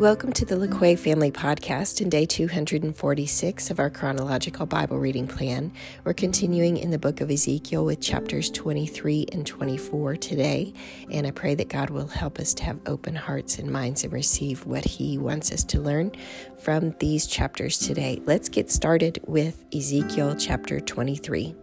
Welcome to the LaQuay Family Podcast and day 246 of our chronological Bible reading plan. We're continuing in the book of Ezekiel with chapters 23 and 24 today, and I pray that God will help us to have open hearts and minds and receive what He wants us to learn from these chapters today. Let's get started with Ezekiel chapter 23.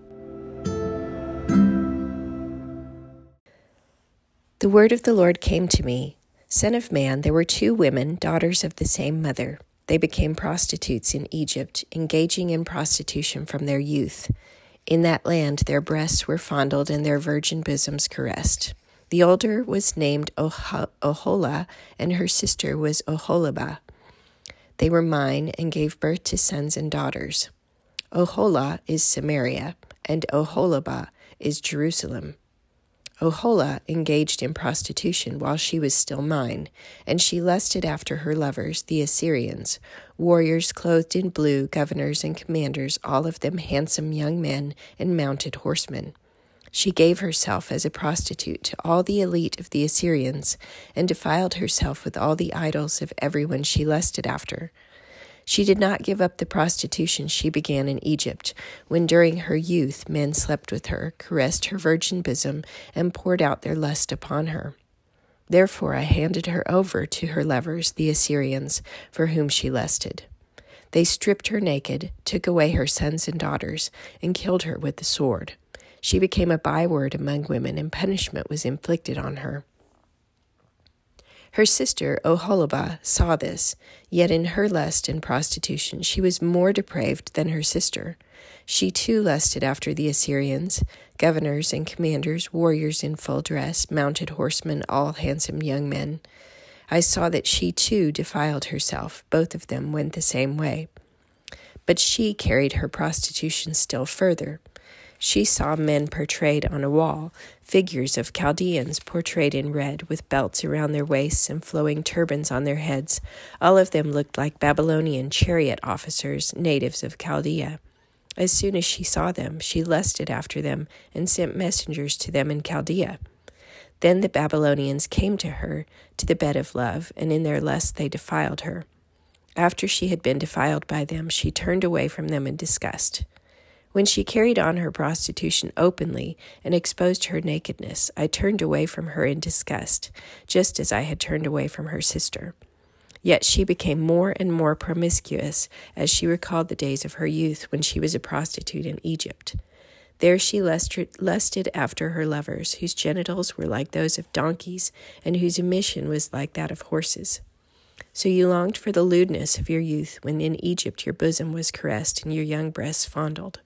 The word of the Lord came to me. Son of man, there were two women, daughters of the same mother. They became prostitutes in Egypt, engaging in prostitution from their youth. In that land, their breasts were fondled and their virgin bosoms caressed. The older was named Oholah, and her sister was Oholibah. They were mine and gave birth to sons and daughters. Oholah is Samaria, and Oholibah is Jerusalem. Oholah engaged in prostitution while she was still mine, and she lusted after her lovers, the Assyrians, warriors clothed in blue, governors and commanders, all of them handsome young men and mounted horsemen. She gave herself as a prostitute to all the elite of the Assyrians, and defiled herself with all the idols of everyone she lusted after. She did not give up the prostitution she began in Egypt, when during her youth men slept with her, caressed her virgin bosom, and poured out their lust upon her. Therefore I handed her over to her lovers, the Assyrians, for whom she lusted. They stripped her naked, took away her sons and daughters, and killed her with the sword. She became a byword among women, and punishment was inflicted on her. Her sister, Oholibah, saw this, yet in her lust and prostitution she was more depraved than her sister. She too lusted after the Assyrians, governors and commanders, warriors in full dress, mounted horsemen, all handsome young men. I saw that she too defiled herself. Both of them went the same way. But she carried her prostitution still further. She saw men portrayed on a wall, figures of Chaldeans portrayed in red, with belts around their waists and flowing turbans on their heads. All of them looked like Babylonian chariot officers, natives of Chaldea. As soon as she saw them, she lusted after them and sent messengers to them in Chaldea. Then the Babylonians came to her, to the bed of love, and in their lust they defiled her. After she had been defiled by them, she turned away from them in disgust. When she carried on her prostitution openly and exposed her nakedness, I turned away from her in disgust, just as I had turned away from her sister. Yet she became more and more promiscuous as she recalled the days of her youth when she was a prostitute in Egypt. There she lusted after her lovers, whose genitals were like those of donkeys, and whose emission was like that of horses. So you longed for the lewdness of your youth when in Egypt your bosom was caressed and your young breasts fondled.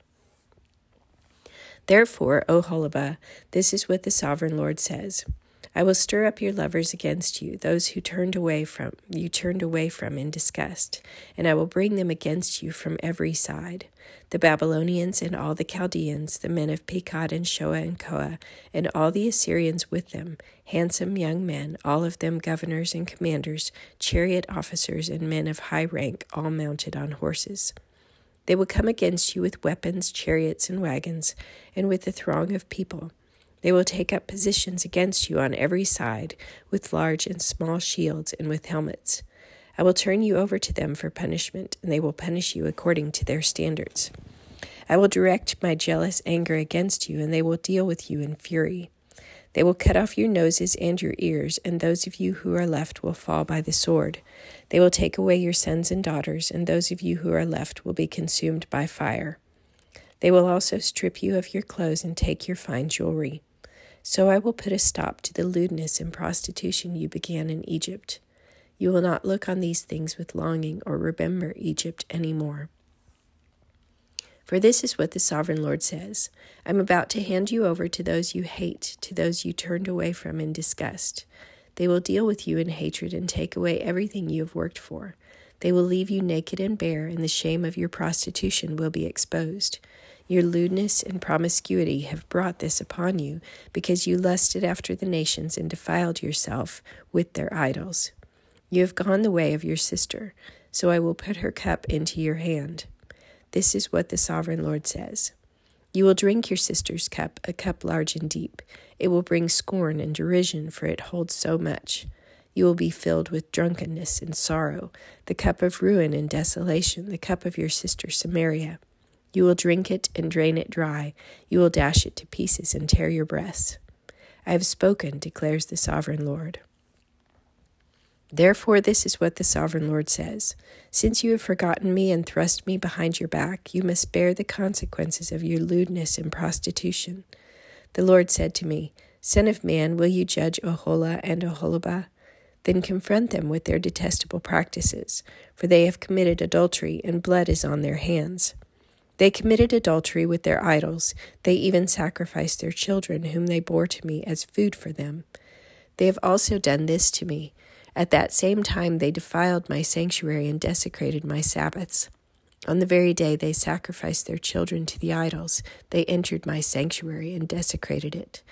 Therefore, O Oholibah, this is what the sovereign Lord says. I will stir up your lovers against you, those who turned away from you turned away from in disgust, and I will bring them against you from every side. The Babylonians and all the Chaldeans, the men of Pekod and Shoa and Koa, and all the Assyrians with them, handsome young men, all of them governors and commanders, chariot officers and men of high rank, all mounted on horses. They will come against you with weapons, chariots, and wagons, and with a throng of people. They will take up positions against you on every side, with large and small shields and with helmets. I will turn you over to them for punishment, and they will punish you according to their standards. I will direct my jealous anger against you, and they will deal with you in fury. They will cut off your noses and your ears, and those of you who are left will fall by the sword. They will take away your sons and daughters, and those of you who are left will be consumed by fire. They will also strip you of your clothes and take your fine jewelry. So I will put a stop to the lewdness and prostitution you began in Egypt. You will not look on these things with longing or remember Egypt any more. For this is what the sovereign Lord says I am about to hand you over to those you hate, to those you turned away from in disgust. They will deal with you in hatred and take away everything you have worked for. They will leave you naked and bare, and the shame of your prostitution will be exposed. Your lewdness and promiscuity have brought this upon you, because you lusted after the nations and defiled yourself with their idols. You have gone the way of your sister, so I will put her cup into your hand. This is what the sovereign Lord says You will drink your sister's cup, a cup large and deep. It will bring scorn and derision, for it holds so much. You will be filled with drunkenness and sorrow, the cup of ruin and desolation, the cup of your sister Samaria. You will drink it and drain it dry. You will dash it to pieces and tear your breasts. I have spoken, declares the sovereign Lord. Therefore, this is what the sovereign Lord says Since you have forgotten me and thrust me behind your back, you must bear the consequences of your lewdness and prostitution. The Lord said to me, Son of man, will you judge Oholah and Oholibah? Then confront them with their detestable practices, for they have committed adultery, and blood is on their hands. They committed adultery with their idols. They even sacrificed their children, whom they bore to me as food for them. They have also done this to me. At that same time, they defiled my sanctuary and desecrated my Sabbaths. On the very day they sacrificed their children to the idols, they entered my sanctuary and desecrated it.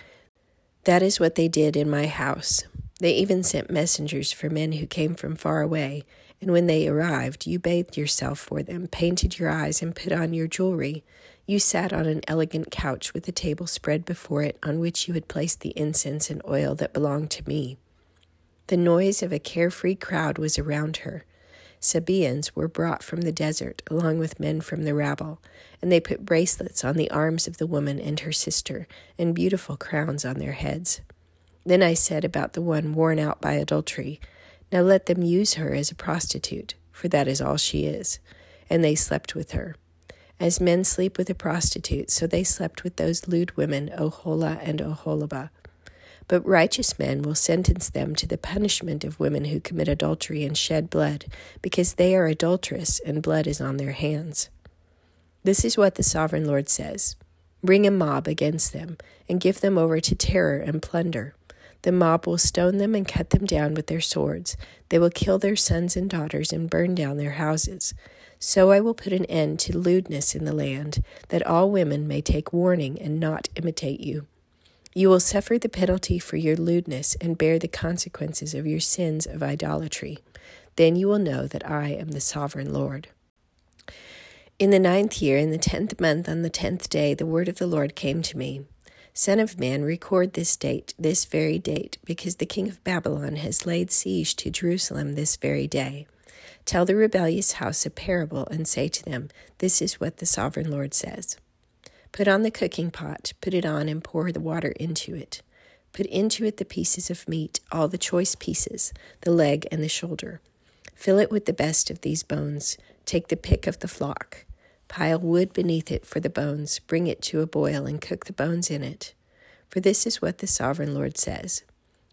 That is what they did in my house. They even sent messengers for men who came from far away, and when they arrived, you bathed yourself for them, painted your eyes, and put on your jewelry. You sat on an elegant couch with a table spread before it, on which you had placed the incense and oil that belonged to me. The noise of a carefree crowd was around her. Sabaeans were brought from the desert, along with men from the rabble, and they put bracelets on the arms of the woman and her sister, and beautiful crowns on their heads. Then I said about the one worn out by adultery, Now let them use her as a prostitute, for that is all she is. And they slept with her. As men sleep with a prostitute, so they slept with those lewd women, Oholah and Oholibah. But righteous men will sentence them to the punishment of women who commit adultery and shed blood, because they are adulterous and blood is on their hands. This is what the sovereign Lord says Bring a mob against them, and give them over to terror and plunder. The mob will stone them and cut them down with their swords. They will kill their sons and daughters and burn down their houses. So I will put an end to lewdness in the land, that all women may take warning and not imitate you. You will suffer the penalty for your lewdness and bear the consequences of your sins of idolatry. Then you will know that I am the sovereign Lord. In the ninth year, in the tenth month, on the tenth day, the word of the Lord came to me Son of man, record this date, this very date, because the king of Babylon has laid siege to Jerusalem this very day. Tell the rebellious house a parable and say to them, This is what the sovereign Lord says. Put on the cooking pot, put it on, and pour the water into it. Put into it the pieces of meat, all the choice pieces, the leg and the shoulder. Fill it with the best of these bones. Take the pick of the flock. Pile wood beneath it for the bones. Bring it to a boil and cook the bones in it. For this is what the sovereign Lord says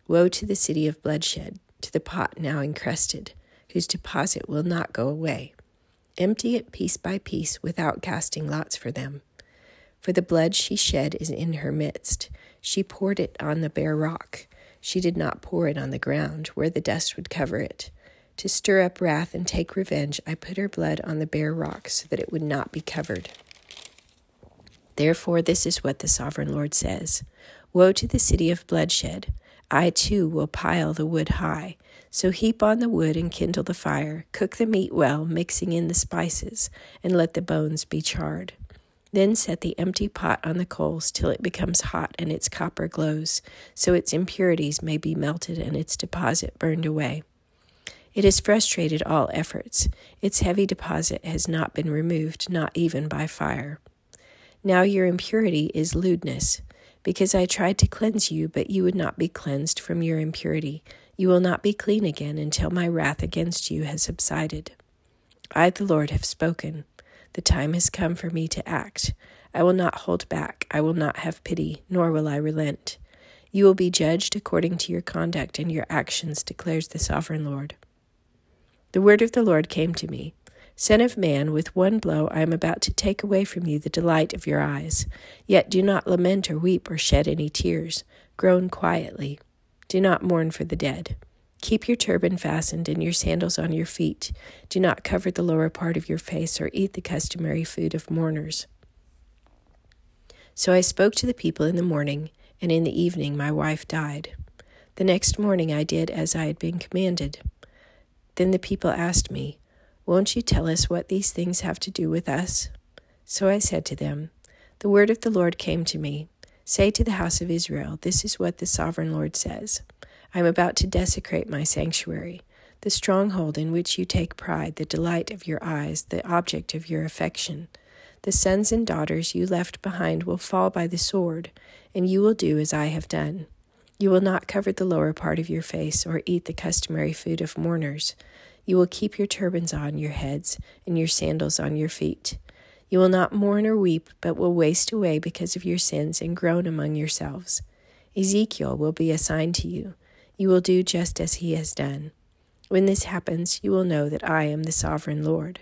Woe to the city of bloodshed, to the pot now encrusted, whose deposit will not go away. Empty it piece by piece without casting lots for them for the blood she shed is in her midst. She poured it on the bare rock. She did not pour it on the ground, where the dust would cover it. To stir up wrath and take revenge, I put her blood on the bare rock so that it would not be covered. Therefore, this is what the sovereign Lord says Woe to the city of bloodshed! I too will pile the wood high. So heap on the wood and kindle the fire. Cook the meat well, mixing in the spices, and let the bones be charred. Then set the empty pot on the coals till it becomes hot and its copper glows, so its impurities may be melted and its deposit burned away. It has frustrated all efforts. Its heavy deposit has not been removed, not even by fire. Now your impurity is lewdness. Because I tried to cleanse you, but you would not be cleansed from your impurity. You will not be clean again until my wrath against you has subsided. I, the Lord, have spoken. The time has come for me to act. I will not hold back. I will not have pity, nor will I relent. You will be judged according to your conduct and your actions, declares the sovereign Lord. The word of the Lord came to me Son of man, with one blow I am about to take away from you the delight of your eyes. Yet do not lament or weep or shed any tears. Groan quietly. Do not mourn for the dead. Keep your turban fastened and your sandals on your feet. Do not cover the lower part of your face or eat the customary food of mourners. So I spoke to the people in the morning, and in the evening my wife died. The next morning I did as I had been commanded. Then the people asked me, Won't you tell us what these things have to do with us? So I said to them, The word of the Lord came to me. Say to the house of Israel, This is what the sovereign Lord says. I am about to desecrate my sanctuary, the stronghold in which you take pride, the delight of your eyes, the object of your affection. The sons and daughters you left behind will fall by the sword, and you will do as I have done. You will not cover the lower part of your face or eat the customary food of mourners. You will keep your turbans on your heads and your sandals on your feet. You will not mourn or weep, but will waste away because of your sins and groan among yourselves. Ezekiel will be assigned to you. You will do just as he has done. When this happens, you will know that I am the sovereign Lord.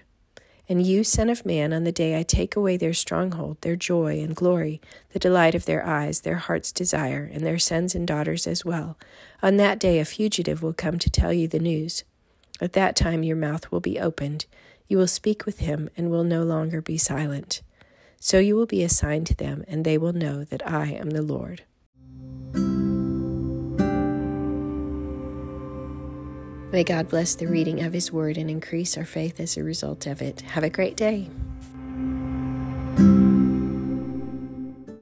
And you, Son of Man, on the day I take away their stronghold, their joy and glory, the delight of their eyes, their heart's desire, and their sons and daughters as well, on that day a fugitive will come to tell you the news. At that time your mouth will be opened you will speak with him and will no longer be silent. So you will be assigned to them, and they will know that I am the Lord. May God bless the reading of His Word and increase our faith as a result of it. Have a great day.